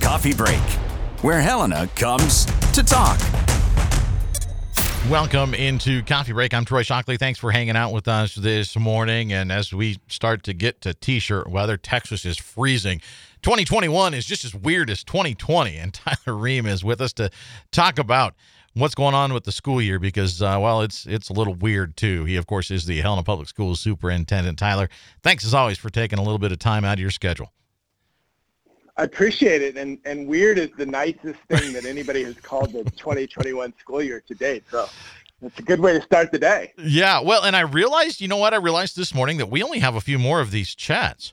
Coffee Break, where Helena comes to talk. Welcome into Coffee Break. I'm Troy Shockley. Thanks for hanging out with us this morning. And as we start to get to t shirt weather, Texas is freezing. 2021 is just as weird as 2020. And Tyler Ream is with us to talk about what's going on with the school year because, uh, well, it's it's a little weird too. He, of course, is the Helena Public Schools superintendent. Tyler, thanks as always for taking a little bit of time out of your schedule. I appreciate it, and and weird is the nicest thing that anybody has called the 2021 school year to date. So it's a good way to start the day. Yeah, well, and I realized, you know what? I realized this morning that we only have a few more of these chats.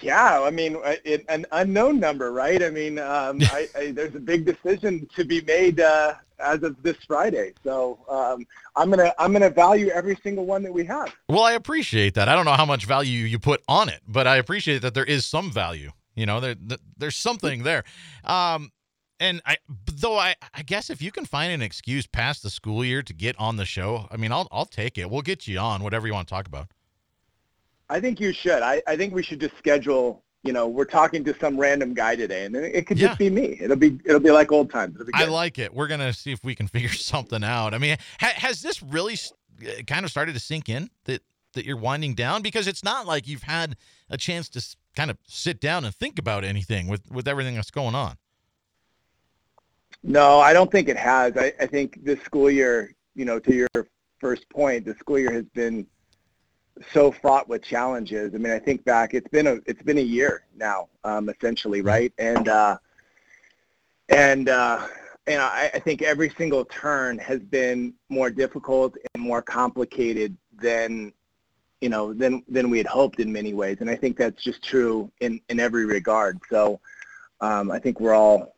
Yeah, I mean, uh, it, an unknown number, right? I mean, um, I, I, there's a big decision to be made uh, as of this Friday, so um, I'm gonna I'm gonna value every single one that we have. Well, I appreciate that. I don't know how much value you put on it, but I appreciate that there is some value. You know, there, there's something there. Um, and I, though I, I guess if you can find an excuse past the school year to get on the show, I mean, I'll I'll take it. We'll get you on whatever you want to talk about. I think you should. I, I think we should just schedule. You know, we're talking to some random guy today, and it could just be me. It'll be it'll be like old times. I like it. We're gonna see if we can figure something out. I mean, ha- has this really uh, kind of started to sink in that that you're winding down? Because it's not like you've had a chance to kind of sit down and think about anything with with everything that's going on. No, I don't think it has. I, I think this school year, you know, to your first point, the school year has been so fraught with challenges. I mean, I think back, it's been a it's been a year now, um, essentially, right? And uh, and uh, and I, I think every single turn has been more difficult and more complicated than you know than than we had hoped in many ways. And I think that's just true in in every regard. So um, I think we're all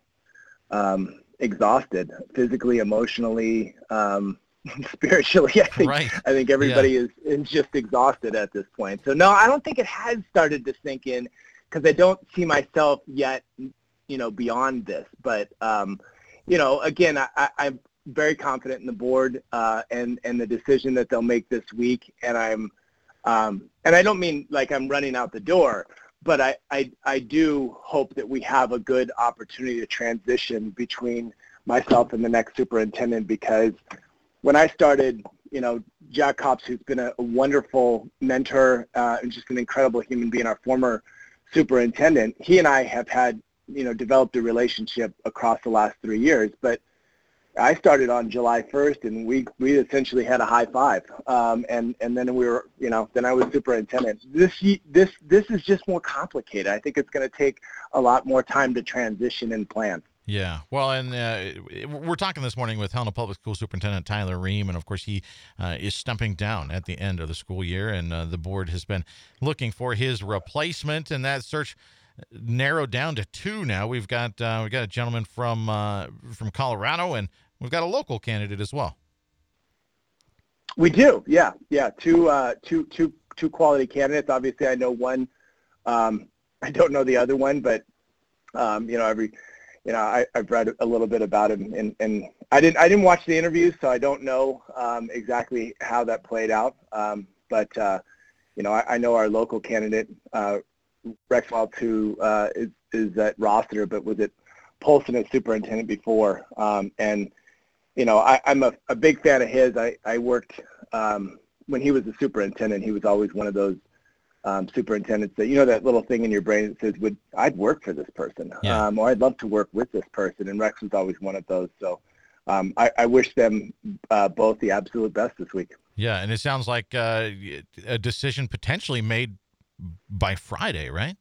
um, exhausted physically, emotionally. Um, spiritually. I think right. I think everybody yeah. is is just exhausted at this point. So no, I don't think it has started to sink in because I don't see myself yet, you know, beyond this. But um, you know, again, I, I, I'm very confident in the board uh, and and the decision that they'll make this week. And I'm um, and I don't mean like I'm running out the door, but I, I I do hope that we have a good opportunity to transition between myself and the next superintendent because when I started, you know, Jack Copps, who's been a, a wonderful mentor uh, and just an incredible human being, our former superintendent, he and I have had, you know, developed a relationship across the last three years. But I started on July 1st, and we we essentially had a high five, um, and and then we were, you know, then I was superintendent. This this this is just more complicated. I think it's going to take a lot more time to transition and plan. Yeah, well, and uh, we're talking this morning with Helena Public School Superintendent Tyler Ream, and of course, he uh, is stumping down at the end of the school year, and uh, the board has been looking for his replacement, and that search narrowed down to two now. We've got uh, we've got a gentleman from uh, from Colorado, and we've got a local candidate as well. We do, yeah, yeah, two uh, two two two quality candidates. Obviously, I know one. Um, I don't know the other one, but um, you know every you know, I, I've read a little bit about him, and, and I didn't I didn't watch the interviews, so I don't know um, exactly how that played out. Um, but uh, you know, I, I know our local candidate uh, Rex Weltz, who uh, is is at Rossiter, but was at Polson as superintendent before, um, and you know, I, I'm a, a big fan of his. I I worked um, when he was the superintendent. He was always one of those um, superintendents that you know that little thing in your brain that says, "Would I'd work for this person?" Yeah. Um, or I'd love to work with this person. And Rex was always one of those. So um, I, I, wish them uh, both the absolute best this week. Yeah, and it sounds like uh, a decision potentially made by Friday, right?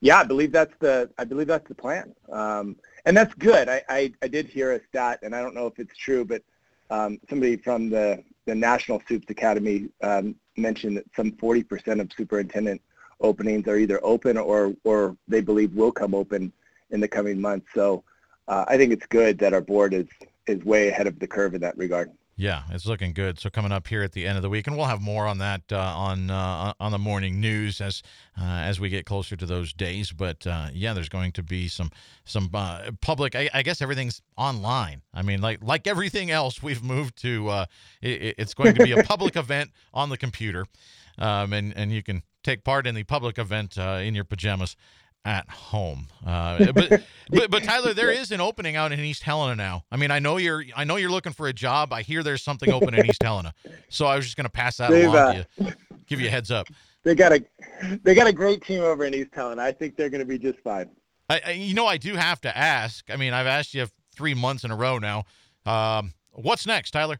Yeah, I believe that's the I believe that's the plan, um, and that's good. I, I, I did hear a stat, and I don't know if it's true, but um, somebody from the the National Supes Academy um, mentioned that some 40% of superintendent openings are either open or, or they believe will come open in the coming months. So uh, I think it's good that our board is, is way ahead of the curve in that regard. Yeah, it's looking good. So coming up here at the end of the week, and we'll have more on that uh, on uh, on the morning news as uh, as we get closer to those days. But uh, yeah, there's going to be some some uh, public. I, I, guess everything's online. I mean, like like everything else, we've moved to. Uh, it, it's going to be a public event on the computer, um, and and you can take part in the public event in your pajamas at home. Uh, but, but but Tyler, there is an opening out in East Helena now. I mean, I know you're I know you're looking for a job. I hear there's something open in East Helena, so I was just going to pass that They've, along uh, to you, give you a heads up. They got a they got a great team over in East Helena. I think they're going to be just fine. I, I, you know, I do have to ask. I mean, I've asked you three months in a row now. Um, what's next, Tyler?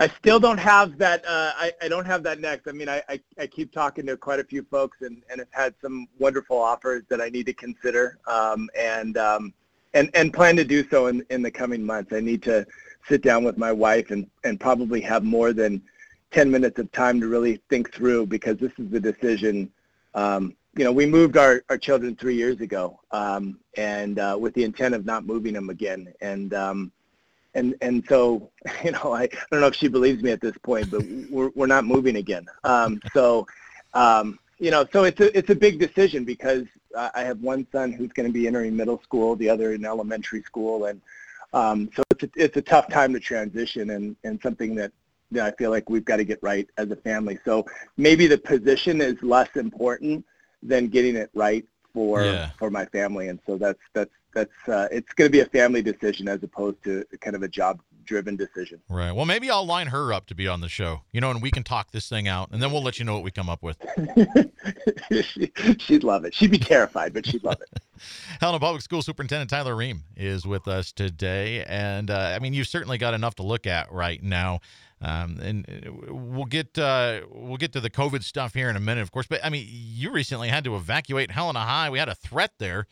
I still don't have that. Uh, I, I don't have that next. I mean, I, I, I, keep talking to quite a few folks and, and have had some wonderful offers that I need to consider um, and, um, and, and plan to do so in, in the coming months. I need to sit down with my wife and, and probably have more than 10 minutes of time to really think through because this is the decision. Um, you know, we moved our, our children three years ago um, and uh, with the intent of not moving them again. And, um, and and so you know I, I don't know if she believes me at this point, but we're we're not moving again. Um, so um, you know, so it's a it's a big decision because I have one son who's going to be entering middle school, the other in elementary school, and um, so it's a, it's a tough time to transition and and something that that I feel like we've got to get right as a family. So maybe the position is less important than getting it right for yeah. for my family, and so that's that's that's uh, it's going to be a family decision as opposed to kind of a job driven decision. Right. Well, maybe I'll line her up to be on the show, you know, and we can talk this thing out, and then we'll let you know what we come up with. she, would love it. She'd be terrified, but she'd love it. Helena Public School Superintendent Tyler Ream is with us today, and uh, I mean, you've certainly got enough to look at right now. Um, and uh, we'll get uh, we'll get to the COVID stuff here in a minute, of course. But I mean, you recently had to evacuate Helena High. We had a threat there.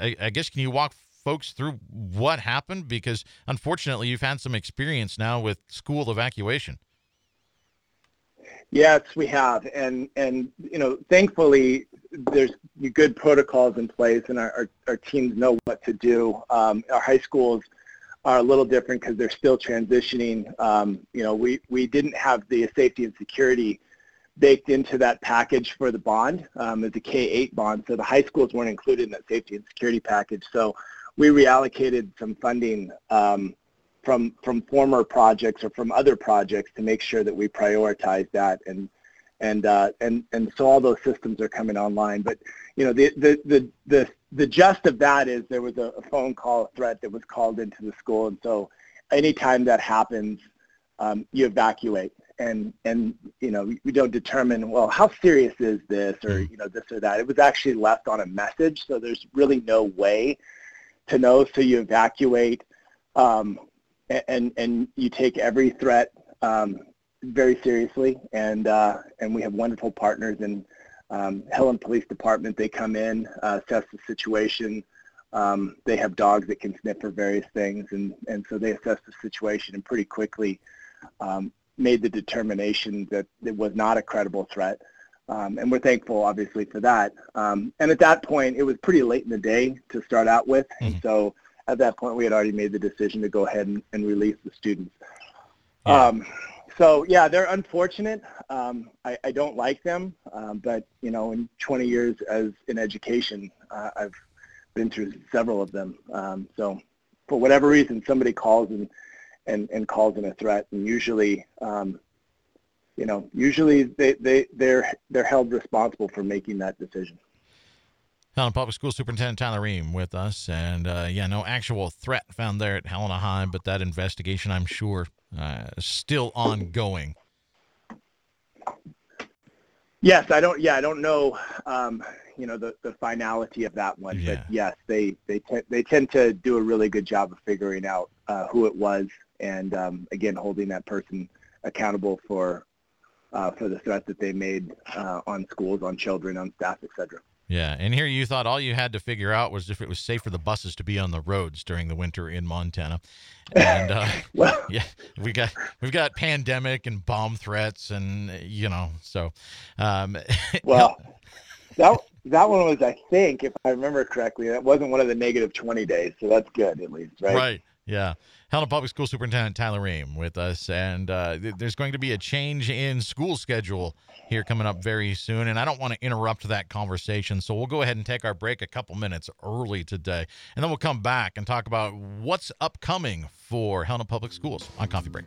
I, I guess can you walk folks through what happened? Because unfortunately, you've had some experience now with school evacuation. Yes, we have, and and you know, thankfully, there's good protocols in place, and our our, our teams know what to do. Um, our high schools are a little different because they're still transitioning. Um, you know, we we didn't have the safety and security baked into that package for the bond um, as a K-8 bond. So the high schools weren't included in that safety and security package. So we reallocated some funding um, from from former projects or from other projects to make sure that we prioritize that and and uh, and and so all those systems are coming online. But you know the the the the, the gist of that is there was a, a phone call threat that was called into the school, and so anytime that happens, um, you evacuate and and you know we don't determine well how serious is this or mm. you know this or that. It was actually left on a message so there's really no way to know. So you evacuate um, and and you take every threat um, very seriously. And uh, and we have wonderful partners in um, Helena Police Department. They come in uh, assess the situation. Um, they have dogs that can sniff for various things. And and so they assess the situation and pretty quickly um, made the determination that it was not a credible threat. Um, and we're thankful, obviously, for that. Um, and at that point, it was pretty late in the day to start out with. Mm-hmm. And so at that point, we had already made the decision to go ahead and, and release the students. Yeah. Um, so yeah, they're unfortunate. Um, I, I, don't like them, um, but you know, in 20 years as in education, uh, I've been through several of them. Um, so for whatever reason, somebody calls and and, and calls in a threat. And usually, um, you know, usually they, they, they're, they're held responsible for making that decision. Helena Public School Superintendent Tyler Ream with us. And uh, yeah, no actual threat found there at Helena High, but that investigation, I'm sure, uh, is still ongoing. Yes, I don't. Yeah, I don't know. Um, you know the, the finality of that one, yeah. but yes, they they te- they tend to do a really good job of figuring out uh, who it was and um, again holding that person accountable for uh, for the threat that they made uh, on schools, on children, on staff, etc. Yeah, and here you thought all you had to figure out was if it was safe for the buses to be on the roads during the winter in Montana, and uh, well, yeah, we got we've got pandemic and bomb threats, and you know, so um, well, that that one was, I think, if I remember correctly, that wasn't one of the negative twenty days, so that's good at least, right? Right. Yeah. Helena Public School Superintendent Tyler Ream with us. And uh, th- there's going to be a change in school schedule here coming up very soon. And I don't want to interrupt that conversation. So we'll go ahead and take our break a couple minutes early today. And then we'll come back and talk about what's upcoming for Helena Public Schools on Coffee Break.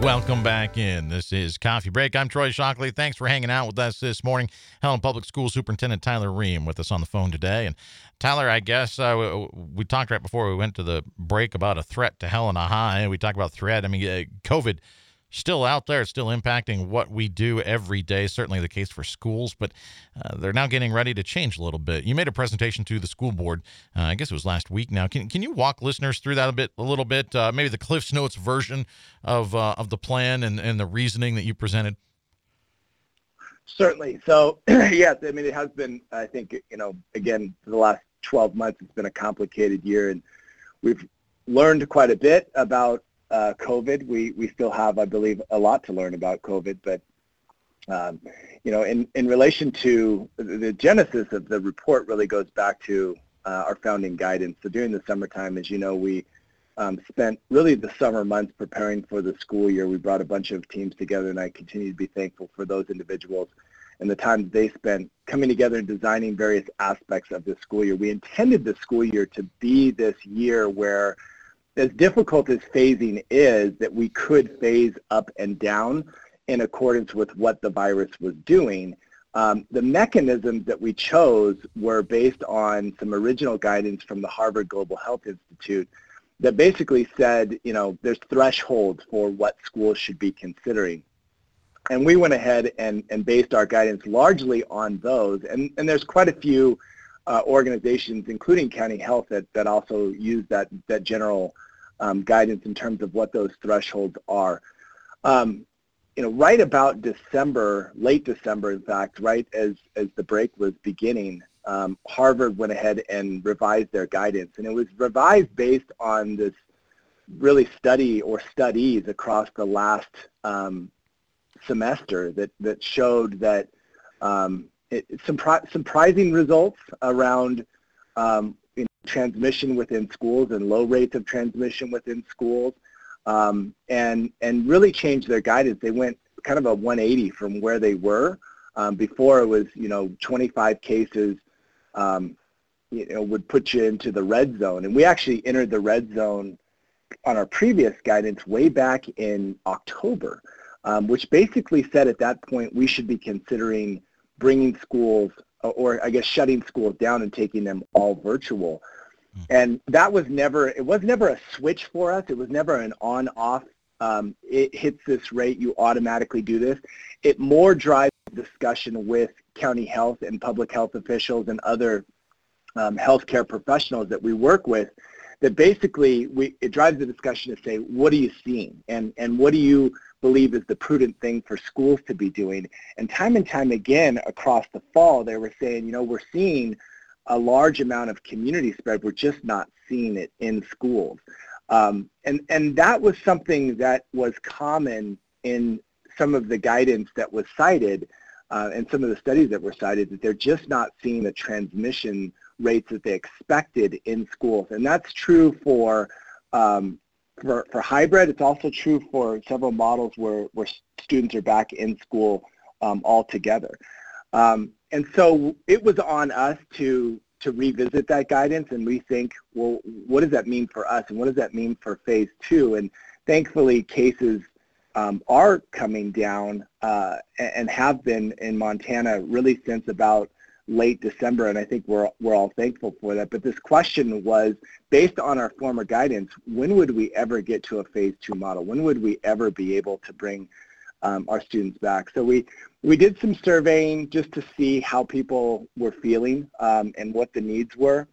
Welcome back in. This is Coffee Break. I'm Troy Shockley. Thanks for hanging out with us this morning. Helena Public School Superintendent Tyler Ream with us on the phone today. And Tyler, I guess uh, we, we, talked right before we went to the break about a threat to Helena High. We talked about threat. I mean, uh, COVID still out there. Still impacting what we do every day. Certainly the case for schools, but uh, they're now getting ready to change a little bit. You made a presentation to the school board. Uh, I guess it was last week. Now, can can you walk listeners through that a bit, a little bit? Uh, maybe the Cliff's Notes version of uh, of the plan and and the reasoning that you presented. Certainly. So yes, I mean it has been. I think you know again for the last 12 months, it's been a complicated year, and we've learned quite a bit about uh, COVID. We we still have, I believe, a lot to learn about COVID, but um, you know, in in relation to the genesis of the report, really goes back to uh, our founding guidance. So during the summertime, as you know, we um, spent really the summer months preparing for the school year. We brought a bunch of teams together, and I continue to be thankful for those individuals and the time they spent coming together and designing various aspects of the school year. We intended the school year to be this year where as difficult as phasing is, that we could phase up and down in accordance with what the virus was doing. Um, the mechanisms that we chose were based on some original guidance from the Harvard Global Health Institute that basically said, you know, there's thresholds for what schools should be considering. And we went ahead and, and based our guidance largely on those. And, and there's quite a few uh, organizations, including County Health, that, that also use that, that general um, guidance in terms of what those thresholds are. Um, you know, right about December, late December, in fact, right as, as the break was beginning, um, Harvard went ahead and revised their guidance. And it was revised based on this really study or studies across the last um, semester that, that showed that um, it, some surprising results around um, transmission within schools and low rates of transmission within schools, um, and and really changed their guidance. They went kind of a 180 from where they were um, before. It was you know 25 cases, um, you know, would put you into the red zone, and we actually entered the red zone on our previous guidance way back in October, um, which basically said at that point we should be considering bringing schools or I guess shutting schools down and taking them all virtual. Hmm. And that was never, it was never a switch for us. It was never an on-off, um, it hits this rate, you automatically do this. It more drives discussion with county health and public health officials and other um, healthcare professionals that we work with that basically we, it drives the discussion to say, what are you seeing? And, and what do you believe is the prudent thing for schools to be doing. And time and time again across the fall, they were saying, you know, we're seeing a large amount of community spread. We're just not seeing it in schools. Um, and, and that was something that was common in some of the guidance that was cited uh, and some of the studies that were cited that they're just not seeing the transmission rates that they expected in schools. And that's true for um, for, for hybrid. It's also true for several models where, where students are back in school um, altogether. Um, and so it was on us to to revisit that guidance and rethink, well, what does that mean for us and what does that mean for phase two? And thankfully cases um, are coming down uh, and have been in Montana really since about late December, and I think we're we're all thankful for that. But this question was based on our former guidance: When would we ever get to a phase two model? When would we ever be able to bring um, our students back? So we we did some surveying just to see how people were feeling um, and what the needs were.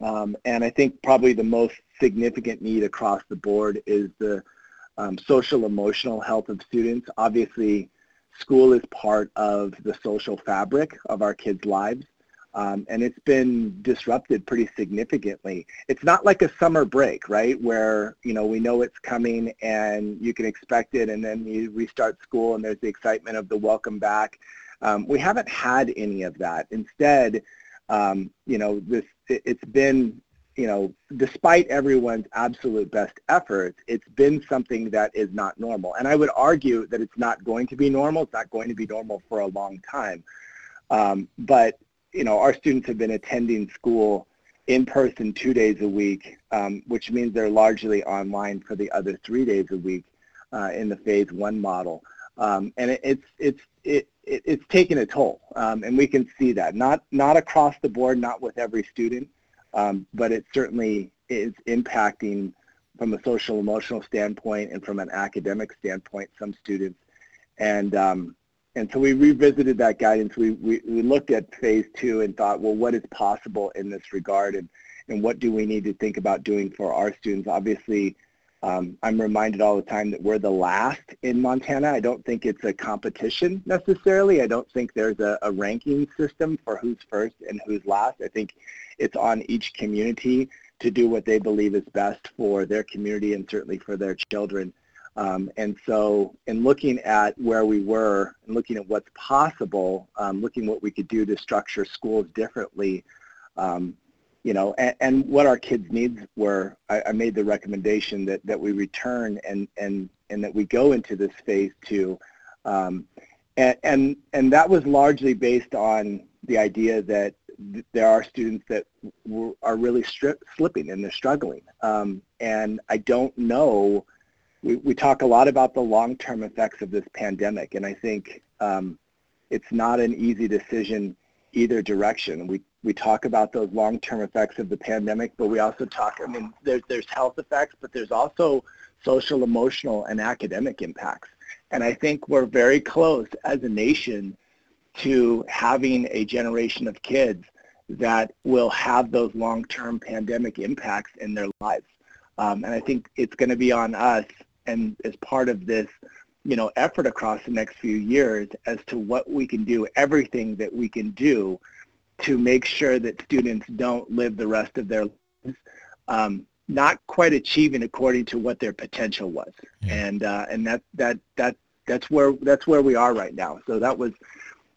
Um, and I think probably the most significant need across the board is the um, social emotional health of students. Obviously, school is part of the social fabric of our kids' lives. Um, and it's been disrupted pretty significantly. It's not like a summer break, right, where you know we know it's coming and you can expect it, and then you restart school and there's the excitement of the welcome back. Um, we haven't had any of that. Instead, um, you know, this it, it's been you know, despite everyone's absolute best efforts, it's been something that is not normal. And I would argue that it's not going to be normal. It's not going to be normal for a long time. Um, but, you know, our students have been attending school in person two days a week, um, which means they're largely online for the other three days a week uh, in the phase one model. Um, and it, it's, it's, it, it, it's taken a toll, um, and we can see that. Not, not across the board, not with every student, um, but it certainly is impacting from a social emotional standpoint and from an academic standpoint some students. And um, and so we revisited that guidance. We, we, we looked at phase two and thought, well, what is possible in this regard and, and what do we need to think about doing for our students? Obviously, um, I'm reminded all the time that we're the last in Montana. I don't think it's a competition necessarily. I don't think there's a, a ranking system for who's first and who's last. I think it's on each community to do what they believe is best for their community and certainly for their children. Um, and so in looking at where we were and looking at what's possible, um, looking what we could do to structure schools differently, um, you know, and, and, what our kids' needs were, I, I, made the recommendation that, that we return and, and, and that we go into this phase two. Um, and, and, and that was largely based on the idea that there are students that are really slipping and they're struggling. Um, and I don't know, we, we talk a lot about the long-term effects of this pandemic, and I think um, it's not an easy decision either direction. We, we talk about those long-term effects of the pandemic, but we also talk, I mean, there's, there's health effects, but there's also social, emotional, and academic impacts. And I think we're very close as a nation to having a generation of kids that will have those long-term pandemic impacts in their lives. Um, and I think it's going to be on us and as part of this, you know, effort across the next few years as to what we can do, everything that we can do to make sure that students don't live the rest of their lives um, not quite achieving according to what their potential was. Yeah. And uh, and that that that that's where that's where we are right now. So that was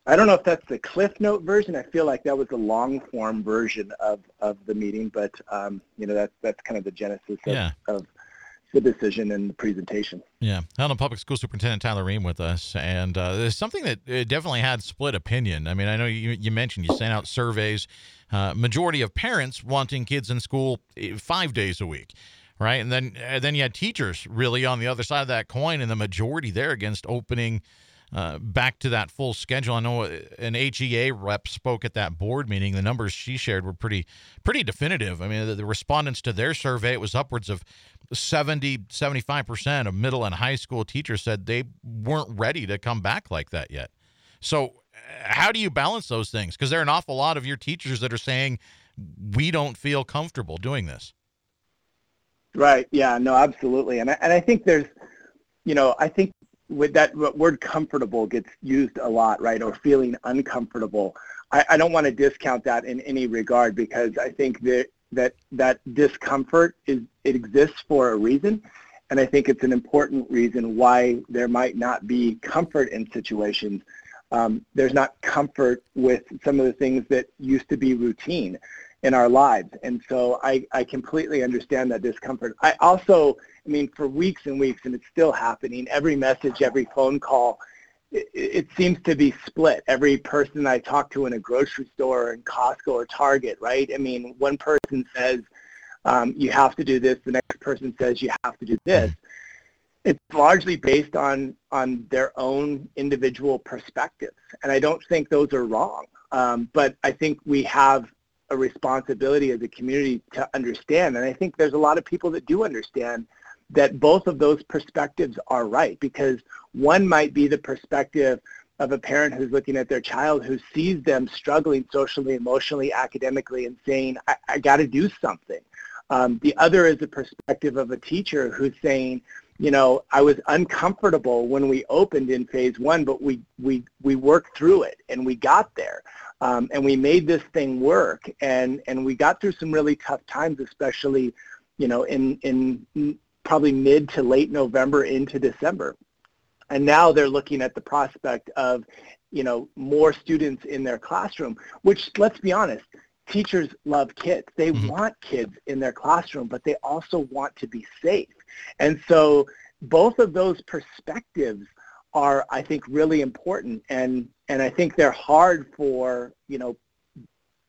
I don't know if that's the Cliff Note version. I feel like that was the long form version of, of the meeting, but um, you know that's that's kind of the genesis of, yeah. of the decision and the presentation. Yeah, Helena Public School Superintendent Tyler Ream with us, and uh, there's something that uh, definitely had split opinion. I mean, I know you you mentioned you sent out surveys. Uh, majority of parents wanting kids in school eh, five days a week right? And then and then you had teachers really on the other side of that coin, and the majority there against opening uh, back to that full schedule. I know an HEA rep spoke at that board meeting. The numbers she shared were pretty pretty definitive. I mean, the, the respondents to their survey, it was upwards of 70, 75% of middle and high school teachers said they weren't ready to come back like that yet. So, uh, how do you balance those things? Because there are an awful lot of your teachers that are saying, we don't feel comfortable doing this. Right. Yeah. No. Absolutely. And I, and I think there's, you know, I think with that word comfortable gets used a lot, right? Or feeling uncomfortable. I, I don't want to discount that in any regard because I think that that that discomfort is it exists for a reason, and I think it's an important reason why there might not be comfort in situations. Um, there's not comfort with some of the things that used to be routine in our lives, and so I, I completely understand that discomfort. I also I mean, for weeks and weeks, and it's still happening. Every message, every phone call, it, it seems to be split. Every person I talk to in a grocery store or in Costco or Target, right? I mean, one person says um, you have to do this, the next person says you have to do this. it's largely based on on their own individual perspectives, and I don't think those are wrong. Um, but I think we have a responsibility as a community to understand, and I think there's a lot of people that do understand that both of those perspectives are right because one might be the perspective of a parent who's looking at their child who sees them struggling socially, emotionally, academically, and saying, I, I got to do something. Um, the other is the perspective of a teacher who's saying, you know, I was uncomfortable when we opened in phase one, but we, we, we worked through it and we got there. Um, and we made this thing work and, and we got through some really tough times, especially, you know, in, in probably mid to late November into December. And now they're looking at the prospect of, you know, more students in their classroom, which let's be honest, teachers love kids. They mm-hmm. want kids in their classroom, but they also want to be safe. And so both of those perspectives are, I think, really important. And, and I think they're hard for, you know,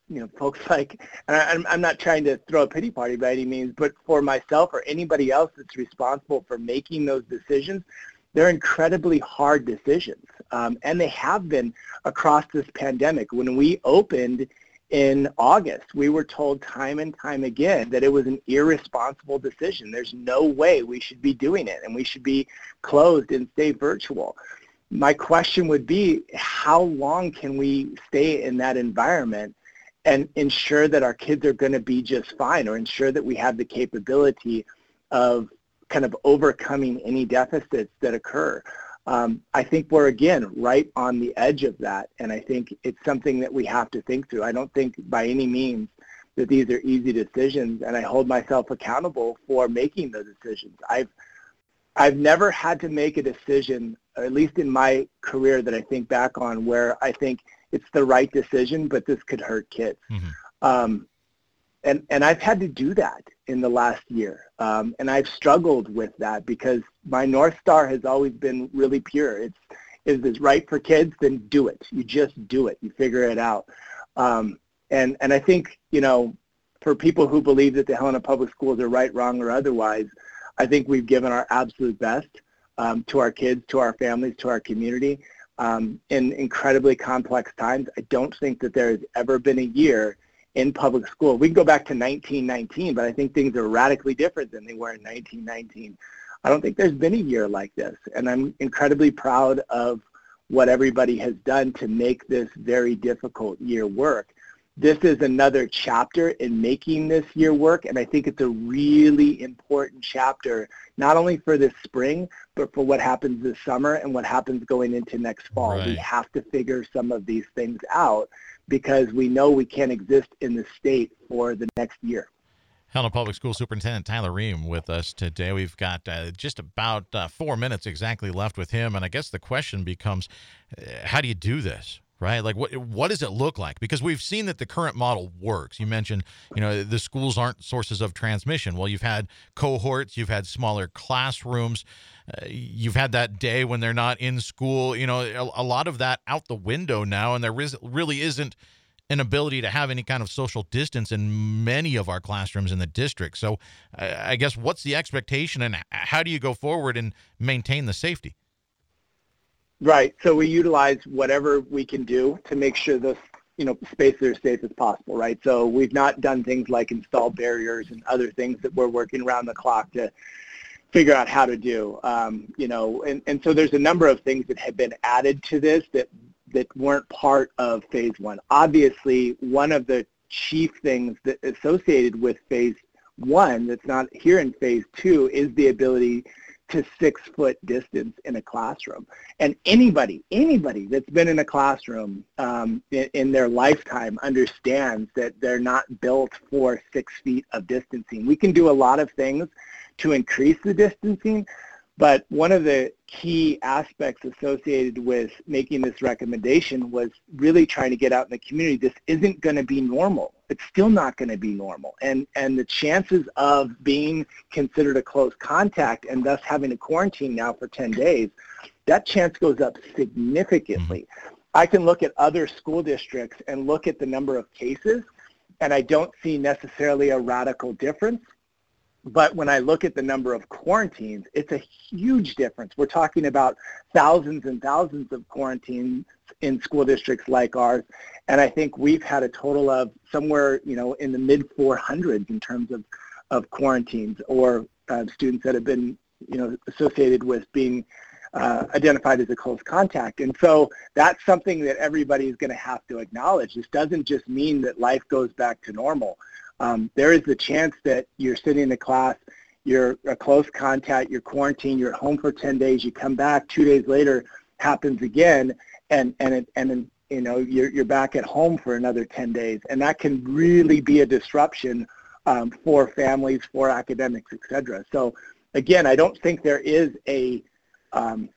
you know, folks like, and I, I'm, I'm not trying to throw a pity party by any means, but for myself or anybody else that's responsible for making those decisions, they're incredibly hard decisions, um, and they have been across this pandemic. When we opened in August, we were told time and time again that it was an irresponsible decision. There's no way we should be doing it, and we should be closed and stay virtual. My question would be, how long can we stay in that environment and ensure that our kids are going to be just fine or ensure that we have the capability of kind of overcoming any deficits that occur. Um, I think we're again right on the edge of that, and I think it's something that we have to think through. I don't think by any means that these are easy decisions, and I hold myself accountable for making those decisions. I've I've never had to make a decision, at least in my career, that I think back on, where I think it's the right decision, but this could hurt kids. Mm-hmm. Um, and and I've had to do that in the last year, um, and I've struggled with that because my north star has always been really pure. It's is this right for kids? Then do it. You just do it. You figure it out. Um, and and I think you know, for people who believe that the Helena Public Schools are right, wrong, or otherwise, I think we've given our absolute best um, to our kids, to our families, to our community. Um, in incredibly complex times, I don't think that there has ever been a year in public school. We can go back to 1919, but I think things are radically different than they were in 1919. I don't think there's been a year like this, and I'm incredibly proud of what everybody has done to make this very difficult year work. This is another chapter in making this year work, and I think it's a really important chapter, not only for this spring, but for what happens this summer and what happens going into next fall. Right. We have to figure some of these things out because we know we can't exist in the state for the next year. Helena Public School Superintendent Tyler Ream with us today. We've got uh, just about uh, four minutes exactly left with him, and I guess the question becomes, uh, how do you do this? right? Like what what does it look like? Because we've seen that the current model works. You mentioned, you know, the schools aren't sources of transmission. Well, you've had cohorts, you've had smaller classrooms, uh, you've had that day when they're not in school. You know, a, a lot of that out the window now, and there is, really isn't an ability to have any kind of social distance in many of our classrooms in the district. So, I guess what's the expectation, and how do you go forward and maintain the safety? Right. So we utilize whatever we can do to make sure the you know spaces are safe as possible. Right. So we've not done things like install barriers and other things that we're working around the clock to figure out how to do. Um, you know, and, and so there's a number of things that have been added to this that that weren't part of phase one. Obviously, one of the chief things that associated with phase one that's not here in phase two is the ability to six foot distance in a classroom. And anybody, anybody that's been in a classroom um, in, in, their lifetime understands that they're not built for six feet of distancing. We can do a lot of things to increase the distancing, but one of the key aspects associated with making this recommendation was really trying to get out in the community. This isn't going to be normal. It's still not going to be normal. And, and the chances of being considered a close contact and thus having to quarantine now for 10 days, that chance goes up significantly. Mm-hmm. I can look at other school districts and look at the number of cases, and I don't see necessarily a radical difference But when I look at the number of quarantines, it's a huge difference. We're talking about thousands and thousands of quarantines in school districts like ours. And I think we've had a total of somewhere, you know, in the mid 400s in terms of, of quarantines or uh, students that have been, you know, associated with being uh, identified as a close contact. And so that's something that everybody is going to have to acknowledge. This doesn't just mean that life goes back to normal. Um, there is a chance that you're sitting in a class, you're a close contact, you're quarantined, you're at home for 10 days, you come back two days later, happens again, and and it, and then you know you're you're back at home for another 10 days, and that can really be a disruption um, for families, for academics, etc. So again, I don't think there is a, um,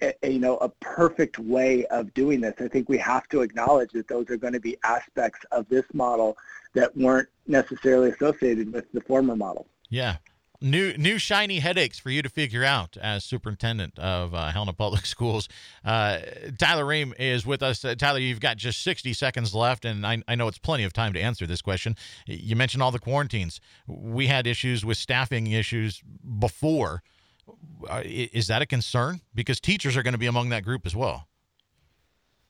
a, you know a perfect way of doing this. I think we have to acknowledge that those are going to be aspects of this model that weren't necessarily associated with the former model. Yeah, new new shiny headaches for you to figure out as superintendent of uh, Helena Public Schools. Uh, Tyler Ream is with us. Uh, Tyler, you've got just 60 seconds left, and I, I know it's plenty of time to answer this question. You mentioned all the quarantines. We had issues with staffing issues before. Uh, is that a concern? Because teachers are going to be among that group as well.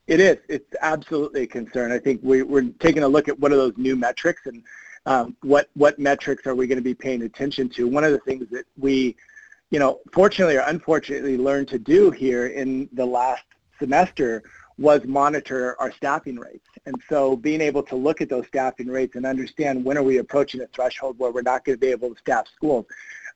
It is. It's absolutely a concern. I think we, we're taking a look at what are those new metrics and um, what what metrics are we going to be paying attention to? One of the things that we, you know, fortunately or unfortunately learned to do here in the last semester was monitor our staffing rates. And so being able to look at those staffing rates and understand when are we approaching a threshold where we're not going to be able to staff schools.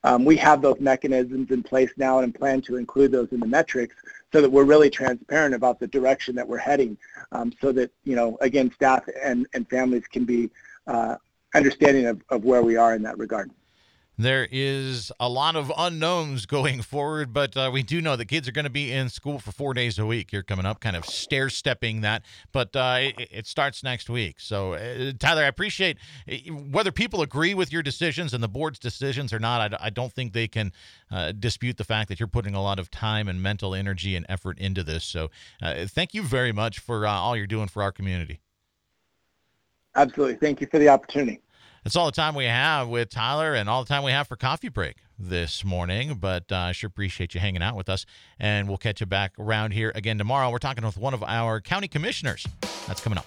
Um, we have those mechanisms in place now and plan to include those in the metrics so that we're really transparent about the direction that we're heading um, so that, you know, again, staff and, and families can be uh, understanding of, of where we are in that regard. There is a lot of unknowns going forward, but uh, we do know the kids are going to be in school for four days a week here coming up, kind of stair stepping that. But uh, it, it, starts next week. So, uh, Tyler, I appreciate uh, whether people agree with your decisions and the board's decisions or not. I, I don't think they can uh, dispute the fact that you're putting a lot of time and mental energy and effort into this. So, uh, thank you very much for all you're doing for our community. Absolutely. Thank you for the opportunity. That's all the time we have with Tyler and all the time we have for coffee break this morning. But uh, I sure appreciate you hanging out with us. And we'll catch you back around here again tomorrow. We're talking with one of our county commissioners. That's coming up.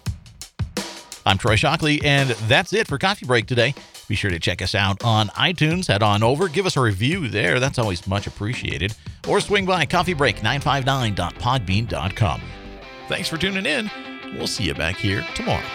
I'm Troy Shockley, and that's it for Coffee Break today. Be sure to check us out on iTunes. Head on over, give us a review there. That's always much appreciated. Or swing by coffeebreak959.podbean.com. Thanks for tuning in. We'll see you back here tomorrow.